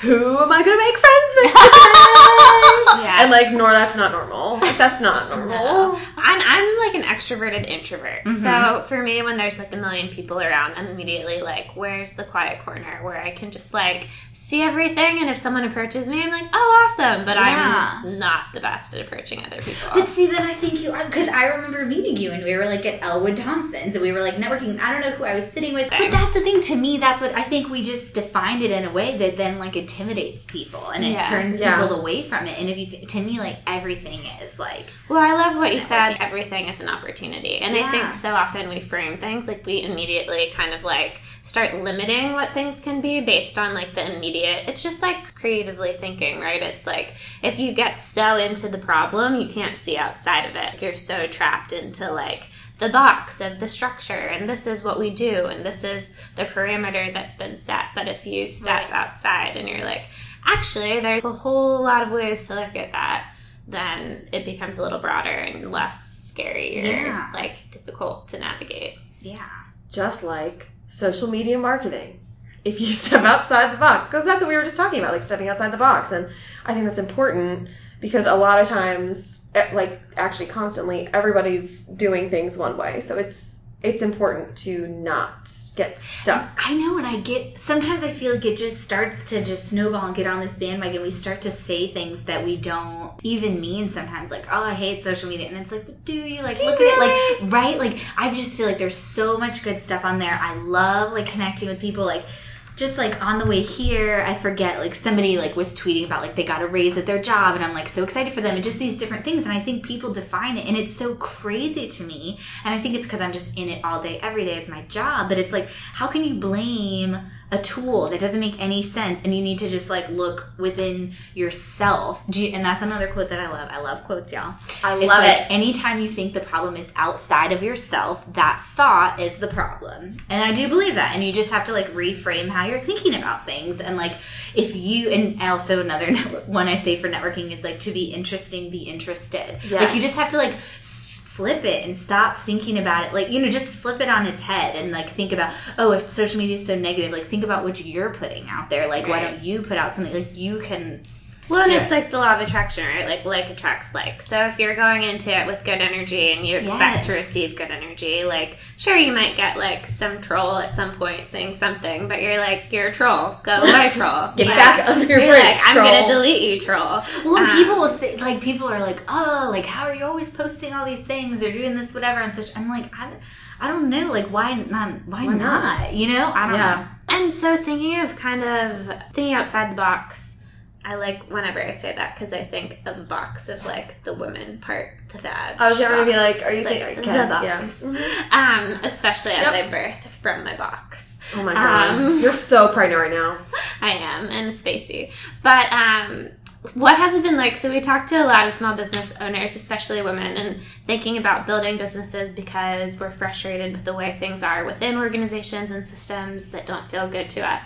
who am I gonna make friends with? Yeah. And like, nor that's not normal. Like, that's not normal. No. I'm, I'm like an extroverted introvert. Mhm. So for me, when there's like a million people around, I'm immediately like, where's the quiet corner where I can just like see everything? And if someone approaches me, I'm like, oh, awesome. But Yeah. I'm not the best at approaching other people. But see, then I think you are because I remember meeting you and we were like at Ellwood Thompson's and we were like networking. I don't know who I was sitting with, but that's the thing. To me, that's what I think we just defined it in a way that then like intimidates people and it Yeah. turns Yeah. people away from it. And if you, th- to me, like everything is like Well, I love what you said. Networking. Everything is an opportunity. And I think so often we frame things like we immediately kind of like start limiting what things can be based on like the immediate. It's just like creatively thinking, right? It's like if you get so into the problem, you can't see outside of it. You're so trapped into like the box of the structure and this is what we do and this is the parameter that's been set. But if you step Right. outside and you're like, actually, there's a whole lot of ways to look at that then it becomes a little broader and less scary or Yeah. like difficult to navigate. yeah. Just like social media marketing. If you step outside the box, because that's what we were just talking about, like stepping outside the box. And I think that's important because a lot of times, eh, like actually constantly, everybody's doing things one way. So it's it's important to not get stuck. I know, and I get sometimes I feel like it just starts to just snowball and get on this bandwagon. We start to say things that we don't even mean sometimes, like, oh, I hate social media. And it's like, do you? Like, Do look you at it. Like, right? Like, I just feel like there's so much good stuff on there. I love, like, connecting with people. Like, just like on the way here, I forget like somebody like was tweeting about like they got a raise at their job, and I'm like so excited for them, and just these different things. And I think people define it, and it's so crazy to me. And I think it's because I'm just in it all day, every day as my job. But it's like, how can you blame a tool that doesn't make any sense? And you need to just like look within yourself. Do you, and that's another quote that I love. I love quotes, y'all. I It's love like it. anytime you think the problem is outside of yourself, that thought is the problem. And I do believe that. And you just have to like reframe how you're thinking about things. And like if you and also another network, one I say for networking is like to be interesting, be interested. Like you just have to like flip it and stop thinking about it. Like, you know, just flip it on its head and like think about, oh, if social media is so negative, like think about what you're putting out there. Like why don't you put out something like you can Well, and Yeah. it's like the law of attraction, right? Like like attracts like. So if you're going into it with good energy and you expect Yes. to receive good energy, like sure you might get like some troll at some point saying something, but you're like you're a troll, go away troll. Get Like, back under your you're bridge, like I'm troll. gonna delete you, troll. Well, Um, people will say, like, people are like, oh, like, how are you always posting all these things or doing this, whatever, and such. I'm like, I, I don't know, like, why not? Why, Why not? not? You know, I don't Yeah. know. And so thinking of kind of thinking outside the box, I like whenever I say that because I think of a box of like the women part, the vag. I was gonna be like, are you like, thinking the okay, yeah. box? Mhm. Um, especially as Yep. I birth from my box. Oh my god, Um, you're so pregnant right now. I am and spacey. But um, what has it been like? So we talked to a lot of small business owners, especially women, and thinking about building businesses because we're frustrated with the way things are within organizations and systems that don't feel good to us.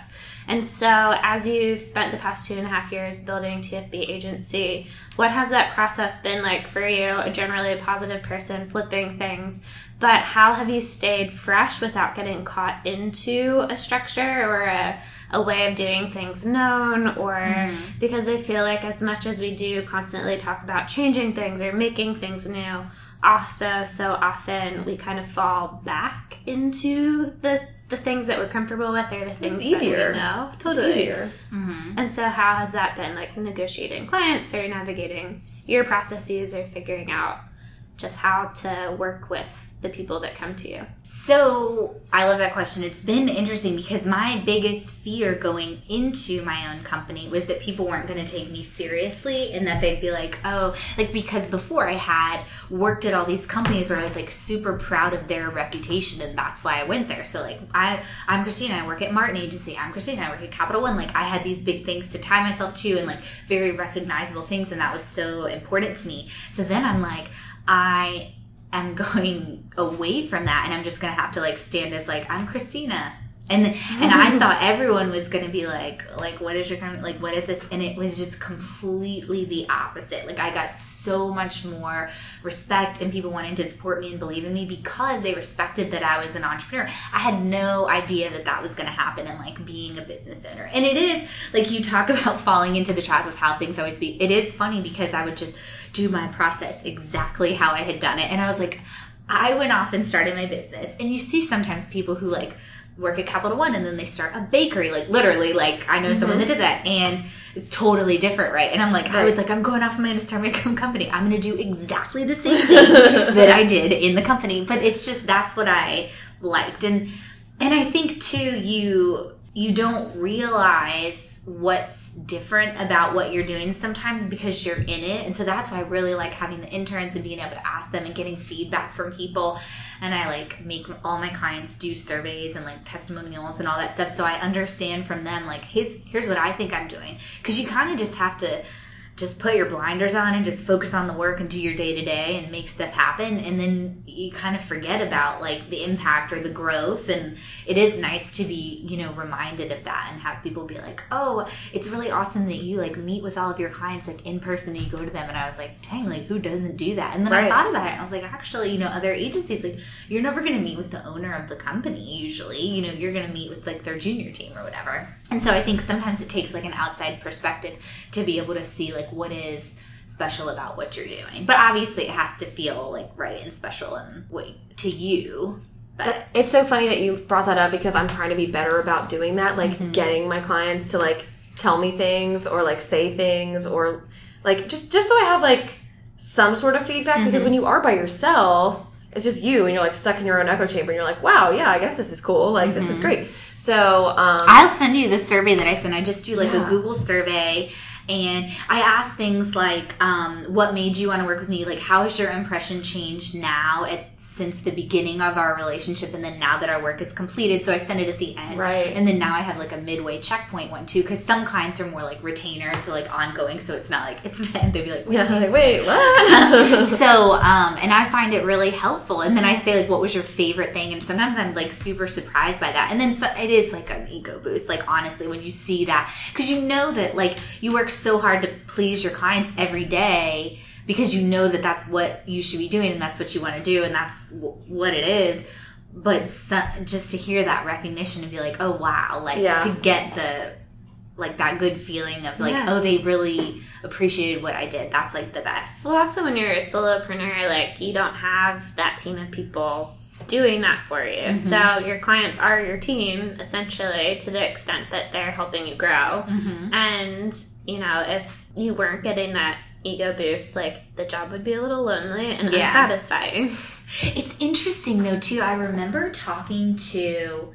And so, as you spent the past two and a half years building TFB agency, what has that process been like for you? A generally a positive person, flipping things, but how have you stayed fresh without getting caught into a structure or a, a way of doing things known? Or mm-hmm. because I feel like as much as we do constantly talk about changing things or making things new, also so often we kind of fall back into the the things that we're comfortable with or the things easier. that we know. Totally. It's easier. Mm-hmm. And so, how has that been like negotiating clients or navigating your processes or figuring out just how to work with the people that come to you? So I love that question. It's been interesting because my biggest fear going into my own company was that people weren't going to take me seriously and that they'd be like, oh, like because before I had worked at all these companies where I was like super proud of their reputation and that's why I went there. So like I, I'm Christina. I work at Martin Agency. I'm Christina. I work at Capital One. Like I had these big things to tie myself to and like very recognizable things and that was so important to me. So then I'm like, I am going away from that and I'm just gonna have to like stand as like I'm Christina. And and I thought everyone was gonna be like like what is your kind like what is this? And it was just completely the opposite. Like I got so much more respect and people wanting to support me and believe in me because they respected that I was an entrepreneur. I had no idea that that was gonna happen and like being a business owner. And it is like you talk about falling into the trap of how things always be. It is funny because I would just do my process exactly how I had done it. And I was like, I went off and started my business. And you see sometimes people who like work at Capital One and then they start a bakery, like literally, like I know someone that mm-hmm. did that. And it's totally different, right? And I'm like, I was like, I'm going off, and I'm going to start my own company. I'm going to do exactly the same thing that I did in the company. But it's just, that's what I liked. And, and I think too, you, you don't realize what's different about what you're doing sometimes because you're in it. And so that's why I really like having the interns and being able to ask them and getting feedback from people. And I like make all my clients do surveys and like testimonials and all that stuff. So I understand from them, like, here's, here's what I think I'm doing. Cause you kind of just have to just put your blinders on and just focus on the work and do your day to day and make stuff happen. And then you kind of forget about like the impact or the growth. And it is nice to be you know reminded of that and have people be like oh it's really awesome that you like meet with all of your clients like in person and you go to them. And i was like dang like who doesn't do that? And then Right. i thought about it i was like actually you know other agencies like you're never going to meet with the owner of the company usually. You know you're going to meet with like their junior team or whatever. And so i think sometimes it takes like an outside perspective to be able to see like what is special about what you're doing but obviously it has to feel like right and special and wait to you but It's so funny that you brought that up because I'm trying to be better about doing that, like Mhm. getting my clients to like tell me things or like say things or like just just so I have like some sort of feedback because Mhm. when you are by yourself, it's just you and you're like stuck in your own echo chamber and you're like, wow, yeah, I guess this is cool, like this is Mhm. great. So um, I'll send you the survey that I sent. I just do like Yeah. a Google survey and I ask things like, um, what made you want to work with me? Like, how has your impression changed now at since the beginning of our relationship and then now that our work is completed so i send it at the end. Right. and then now i have like a midway checkpoint one too because some clients are more like retainers so like ongoing so it's not like it's they'd be like yeah, like wait, what? so um and i find it really helpful. And then i say like what was your favorite thing? And sometimes i'm like super surprised by that. And then so, it is like an ego boost like honestly when you see that. Because you know that like you work so hard to please your clients every day because you know that that's what you should be doing and that's what you want to do and that's w- what it is but so, just to hear that recognition and be like oh wow like Yeah. to get the like that good feeling of like Yeah. oh they really appreciated what I did. That's like the best. Well, also when you're a solopreneur, like you don't have that team of people doing that for you. Mhm. So your clients are your team essentially to the extent that they're helping you grow. hmm And you know, if you weren't getting that ego boost, like the job would be a little lonely and Yeah. unsatisfying. It's interesting though too. I remember talking to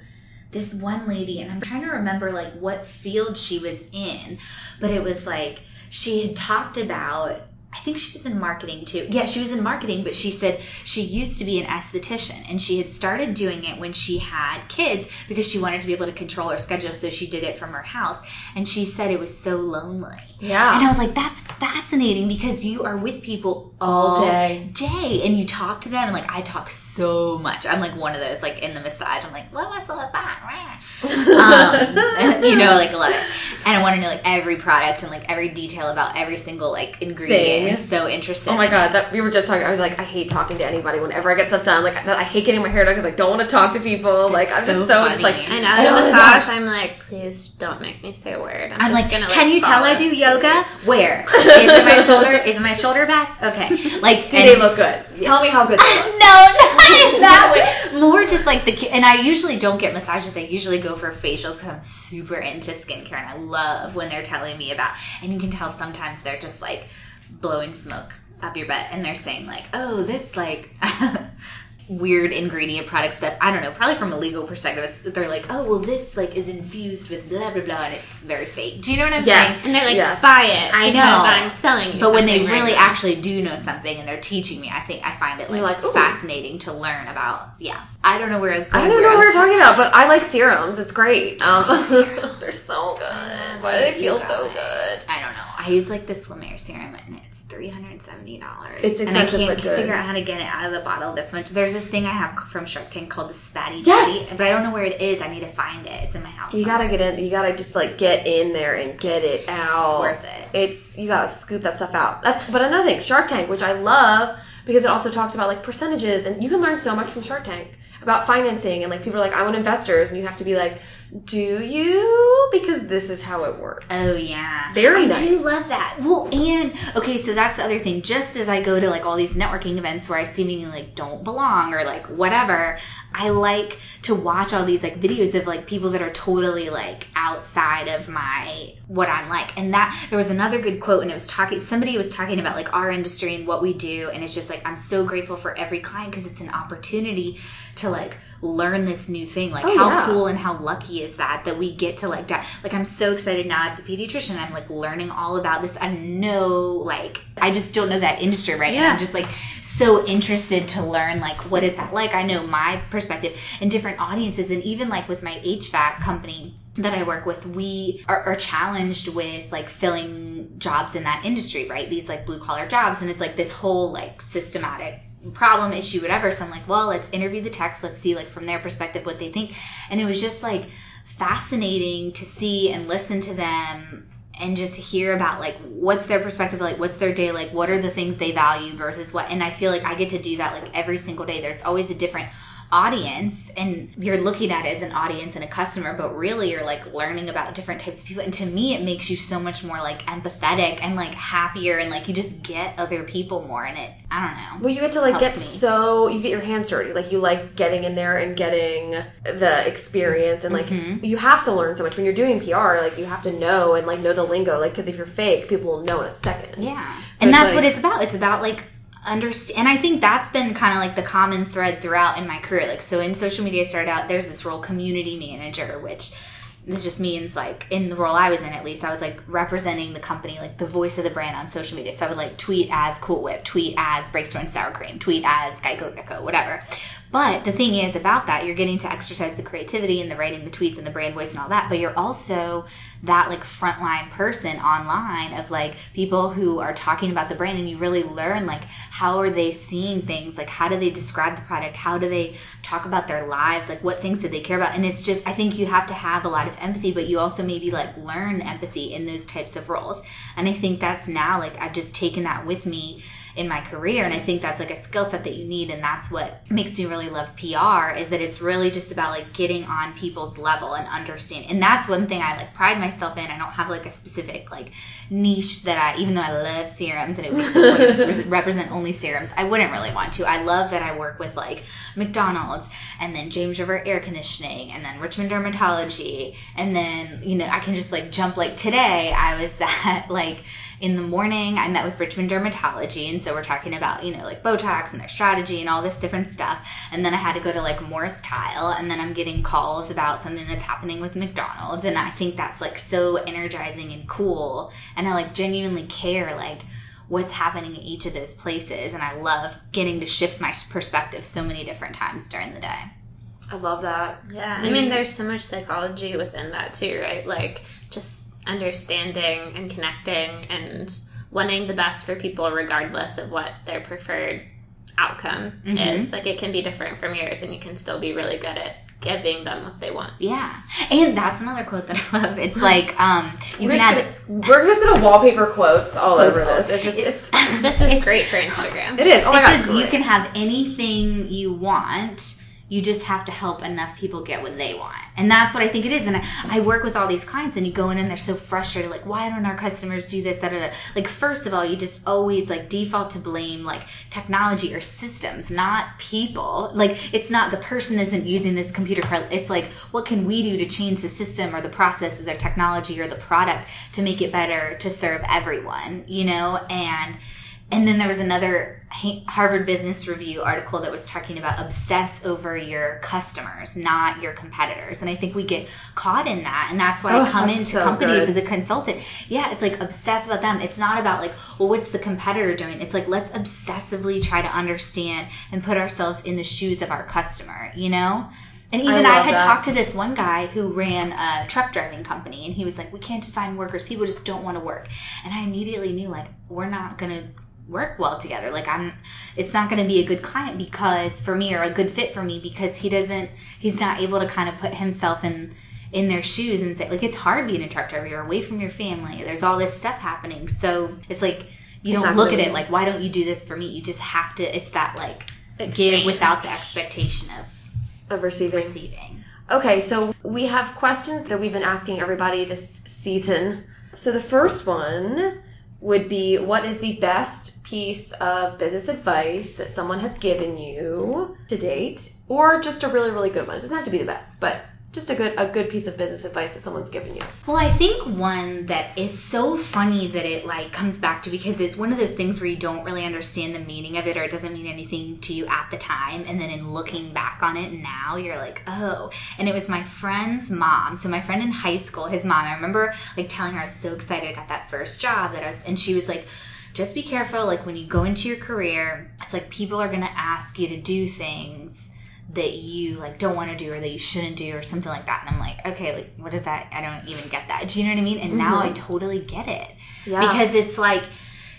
this one lady and I'm trying to remember like what field she was in, but it was like she had talked about think she was in marketing too. Yeah, she was in marketing, but she said she used to be an esthetician and she had started doing it when she had kids because she wanted to be able to control her schedule, so she did it from her house. And she said it was so lonely. Yeah. And I was like, that's fascinating because you are with people all, All day. day and you talk to them and like I talk so much. I'm like one of those like in the massage. I'm like, what what's all that? um, you know, like love it. And I want to know like every product and like every detail about every single like ingredient. Thing. So interesting. Oh my god, that we were just talking. I was like, I hate talking to anybody. Whenever I get stuff done, like I hate getting my hair done because I don't want to talk to people. Like I'm just so so just like funny. I know Oh a massage. I'm like, please don't make me say a word. I'm, I'm just like, gonna, can you tell I do asleep." yoga? Where? Is it my shoulder? Is it my shoulder back? Okay. Like, Do they look good? Tell me how good they look. no, not in that way. More just like the and I usually don't get massages. I usually go for facials because I'm super into skincare and I love when they're telling me about. And you can tell sometimes they're just like blowing smoke up your butt and they're saying like, oh, this like. weird ingredient products that I don't know, probably from a legal perspective, it's, they're like, oh well, this like is infused with blah blah blah, and it's very fake. Do you know what I'm Yes. saying? And they're like, Yes. buy it. I know. I'm selling you But when they right really now. actually do know something and they're teaching me, I think I find it like, like, fascinating to learn about. Yeah, I don't know where I was I don't even know where what we're talking about, but I like serums. It's great. Um, they're so good. Why do they feel so good? I don't know. I use like this La Mer serum and it's three hundred and seventy dollars. It's expensive. and I can't figure out how to get it out of the bottle this much. There's this thing I have from Shark Tank called the Spatty Yes! Daddy, but I don't know where it is. I need to find it. It's in my house. You gotta get in. You gotta just like get in there and get it out. It's worth it. It's you gotta scoop that stuff out. That's but another thing, Shark Tank, which I love because it also talks about like percentages and you can learn so much from Shark Tank about financing and like people are like I want investors and you have to be like, do you? Because this is how it works. Oh yeah, Very I nice. do love that. Well, and okay, so that's the other thing. Just as I go to like all these networking events where I seemingly like don't belong or like whatever, I like to watch all these like videos of like people that are totally like outside of my what I'm like. And that there was another good quote, and it was talking. Somebody was talking about like our industry and what we do, and it's just like I'm so grateful for every client because it's an opportunity to like learn this new thing. Like Oh, how yeah. cool and how lucky is that that we get to like di- like I'm so excited now at the pediatrician. I'm like learning all about this. I know like I just don't know that industry right. Yeah. I'm just like so interested to learn like what is that like. I know my perspective and different audiences, and even like with my HVAC company that I work with, we are, are challenged with like filling jobs in that industry, right? These like blue collar jobs, and it's like this whole like systematic problem issue whatever so i'm like well let's interview the techs. Let's see like from their perspective what they think. And it was just like fascinating to see and listen to them and just hear about like what's their perspective like what's their day like what are the things they value versus what and i feel like i get to do that like every single day. There's always a different audience and you're looking at it as an audience and a customer but really you're like learning about different types of people and to me it makes you so much more like empathetic and like happier and like you just get other people more and it i don't know Well, you get to like get me. so you get your hands dirty. Like you like getting in there and getting the experience and like Mhm. you have to learn so much when you're doing PR. Like you have to know and like know the lingo. Like because if you're fake, people will know in a second. Yeah. So and that's like- what it's about. It's about like understand and I think that's been kind of like the common thread throughout in my career. Like so in social media I started out there's this role community manager which this just means like in the role I was in at least I was like representing the company like the voice of the brand on social media. So I would like tweet as Cool Whip, tweet as Breakstone Sour Cream, tweet as Geico Gecko, whatever. But the thing is about that, you're getting to exercise the creativity and the writing, the tweets and the brand voice and all that, but you're also that like frontline person online of like people who are talking about the brand and you really learn like how are they seeing things, like how do they describe the product, how do they talk about their lives, like what things do they care about. And it's just I think you have to have a lot of empathy, but you also maybe like learn empathy in those types of roles. And I think that's now like I've just taken that with me in my career. And I think that's like a skill set that you need. And that's what makes me really love PR is that it's really just about like getting on people's level and understanding. And that's one thing I like pride myself in. I don't have like a specific like niche that I, even though I love serums and it would be so cool to just represent only serums, I wouldn't really want to. I love that I work with like McDonald's and then James River Air Conditioning and then Richmond Dermatology. And then, you know, I can just like jump like today I was that like, in the morning, I met with Richmond Dermatology, and so we're talking about, you know, like Botox and their strategy and all this different stuff. And then I had to go to like Morris Tile, and then I'm getting calls about something that's happening with McDonald's, and I think that's like so energizing and cool. And I like genuinely care, like, what's happening in each of those places, and I love getting to shift my perspective so many different times during the day. I love that. Yeah. I mean, there's so much psychology within that too, right? Like, just understanding and connecting and wanting the best for people regardless of what their preferred outcome Mhm. is. Like it can be different from yours and you can still be really good at giving them what they want. Yeah, and that's another quote that I love. It's like, um, you We're can just, add. gonna, we're just gonna wallpaper quotes all Quotes over this. It's just it's This is great for Instagram. it is. Oh my it god, says you can have anything you want. You just have to help enough people get what they want. And that's what I think it is. And I, I work with all these clients and you go in and they're so frustrated, like, why don't our customers do this? Da, da, da. Like, first of all, you just always like default to blame like technology or systems, not people. Like, it's not the person isn't using this computer. It's like, what can we do to change the system or the process or the technology or the product to make it better to serve everyone, you know? And and then there was another Harvard Business Review article that was talking about obsess over your customers, not your competitors. And I think we get caught in that. And that's why Oh, I come into so companies good. as a consultant. Yeah, it's like obsess about them. It's not about like, well, what's the competitor doing? It's like, let's obsessively try to understand and put ourselves in the shoes of our customer, you know? And even I, love had that. talked to this one guy who ran a truck driving company, and he was like, "We can't just find workers. People just don't want to work." And I immediately knew, like, we're not gonna work well together. Like, I'm, it's not gonna be a good client because for me, or a good fit for me because he doesn't, he's not able to kind of put himself in in their shoes and say, like, it's hard being a truck driver. You're away from your family. There's all this stuff happening. So it's like you don't not look at it like, why don't you do this for me? You just have to. It's that like give without the expectation of of receiving. receiving. Okay, so we have questions that we've been asking everybody this season. So the first one would be what is the best piece of business advice that someone has given you to date or just a really really good one. It doesn't have to be the best, but just a good a good piece of business advice that someone's given you. Well, I think one that is so funny that it like comes back to because it's one of those things where you don't really understand the meaning of it or it doesn't mean anything to you at the time and then in looking back on it now you're like, "Oh." And it was my friend's mom. So my friend in high school, his mom, I remember like telling her I was so excited I got that first job that I was and she was like just be careful like when you go into your career it's like people are going to ask you to do things that you like don't want to do or that you shouldn't do or something like that and i'm like okay like what is that i don't even get that do you know what i mean and now mm-hmm. i totally get it Yeah. because it's like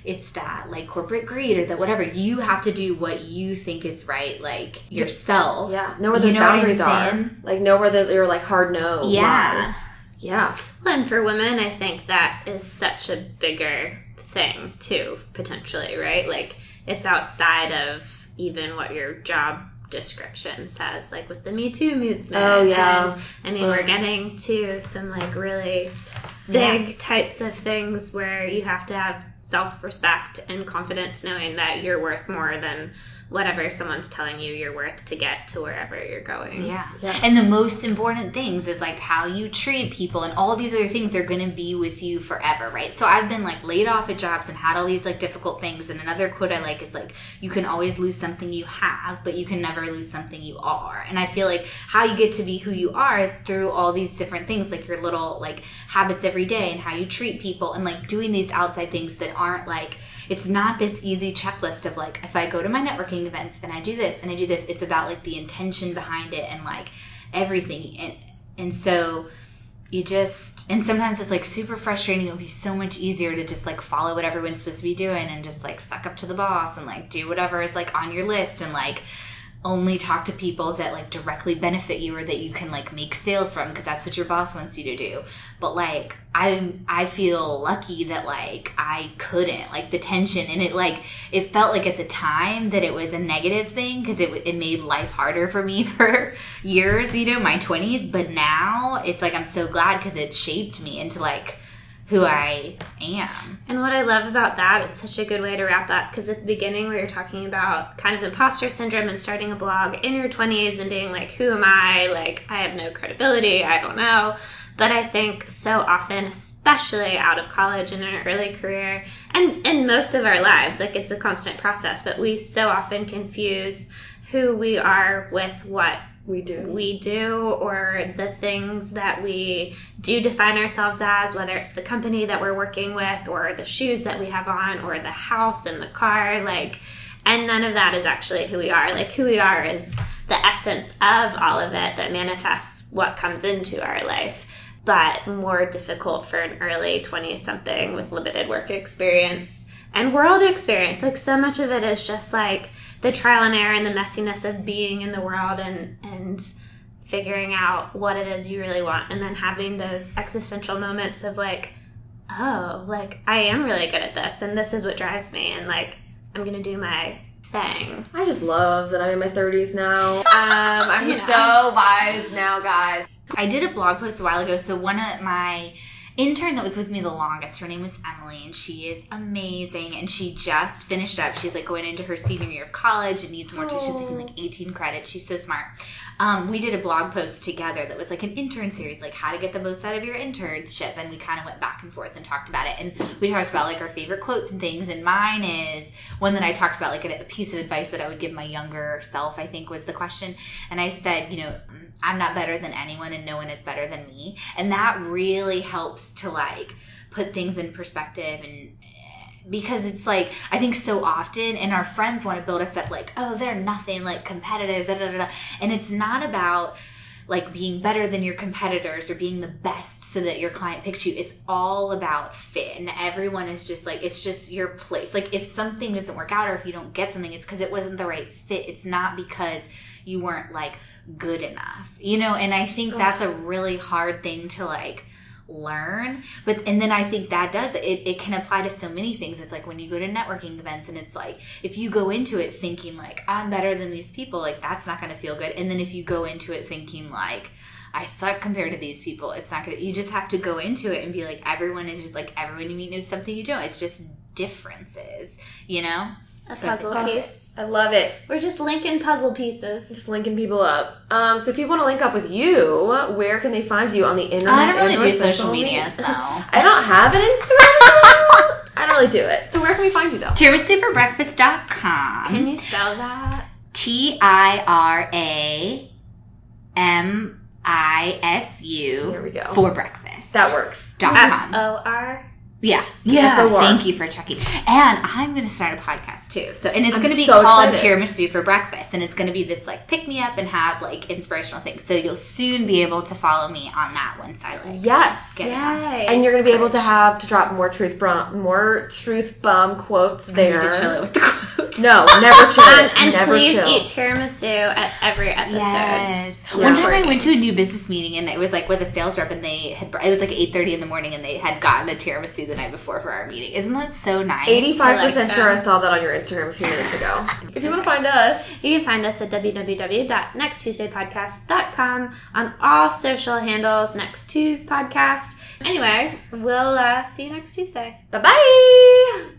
it's that like corporate greed or that whatever you have to do what you think is right like yourself yeah, know where You those know boundaries are. Like know where the your like hard no Yeah. lies. Yeah. And for women, I think that is such a bigger thing too, potentially, right? Like it's outside of even what your job description says, like with the Me Too movement. Oh, yeah. And I mean, we're getting to some like really Yeah. big types of things where you have to have self respect and confidence knowing that you're worth more than whatever someone's telling you you're worth to get to wherever you're going. Yeah. Yeah. And the most important things is like how you treat people and all these other things are going to be with you forever, right? So I've been like laid off at jobs and had all these like difficult things. And another quote I like is like, you can always lose something you have, but you can never lose something you are. And I feel like how you get to be who you are is through all these different things, like your little like habits every day and how you treat people and like doing these outside things that aren't like, it's not this easy checklist of like if I go to my networking events and I do this and I do this, it's about like the intention behind it and like everything and and so you just and sometimes it's like super frustrating. It would be so much easier to just like follow what everyone's supposed to be doing and just like suck up to the boss and like do whatever is like on your list and like only talk to people that like directly benefit you or that you can like make sales from because that's what your boss wants you to do. But like I I feel lucky that like I couldn't like the tension and it like it felt like at the time that it was a negative thing because it it made life harder for me for years, you know, my 20s, but now it's like I'm so glad because it shaped me into like who I am. And what I love about that, it's such a good way to wrap up because at the beginning we were talking about kind of imposter syndrome and starting a blog in your 20s and being like, who am I? Like, I have no credibility. I don't know. But I think so often, especially out of college and in an early career and in most of our lives, like it's a constant process, but we so often confuse who we are with what We do. we do or the things that we do define ourselves as, whether it's the company that we're working with or the shoes that we have on or the house and the car, like, and none of that is actually who we are. Like, who we are is the essence of all of it that manifests what comes into our life, but more difficult for an early 20 something with limited work experience and world experience. Like, so much of it is just like, the trial and error and the messiness of being in the world and and figuring out what it is you really want and then having those existential moments of like oh like i am really good at this and this is what drives me and like i'm gonna do my thing I just love that I'm in my 30s now. Um, I'm Yeah. so wise now, guys. I did a blog post a while ago. So one of my intern that was with me the longest, her name was Emily, and she is amazing. And she just finished up. She's like going into her senior year of college and needs more. She's taking like 18 credits. She's so smart. Um, we did a blog post together that was like an intern series, like how to get the most out of your internship, and we kind of went back and forth and talked about it. And we talked about like our favorite quotes and things. And mine is one that I talked about, like a, a piece of advice that I would give my younger self. I think was the question. And I said, you know, I'm not better than anyone, and no one is better than me. And that really helps to like put things in perspective and because it's like I think so often and our friends want to build us up like oh they're nothing like competitive da, da, da, da. and it's not about like being better than your competitors or being the best so that your client picks you. It's all about fit and everyone is just like it's just your place. Like if something doesn't work out or if you don't get something it's because it wasn't the right fit. It's not because you weren't like good enough you know? And I think that's a really hard thing to like learn but and then i think that does it it can apply to so many things it's like when you go to networking events and it's like if you go into it thinking like i'm better than these people like that's not going to feel good and then if you go into it thinking like I suck compared to these people. It's not gonna. You just have to go into it and be like, everyone is just like everyone you meet knows something you don't. It's just differences, you know. a So- puzzle piece I love it. we're just linking puzzle pieces Just linking people up. Um, so if people want to link up with you, where can they find you on the internet? I don't really do social media, so I don't have an Instagram. I don't really do it. So where can we find you though? tiramisuforbreakfast.com. can you spell that T I R A M I S U There we go. for breakfast. That works. Dot com. O R Yeah. Yeah. Thank you for checking. And I'm going to start a podcast too. So, and it's going to be so called excited. Tiramisu for Breakfast. And it's going to be this like pick me up and have like inspirational things. So you'll soon be able to follow me on that once I like Yes. get Yay. And you're gonna be able to have to drop more truth bomb, more truth bomb quotes I there. need to chill it with the quotes. No, never chill. Um, and never please chill. eat tiramisu at every episode. Yes. Yeah. One time I went to a new business meeting and it was like with a sales rep and they had it was like 8:30 in the morning and they had gotten a tiramisu the night before for our meeting. Isn't that so nice? Eighty-five I like percent sure that. I saw that on your Instagram a few minutes ago. if you want to find us, You can find us at www.nexttuesdaypodcast.com on all social handles, Next Tuesday Podcast. Anyway, we'll uh, see you next Tuesday. bye bye.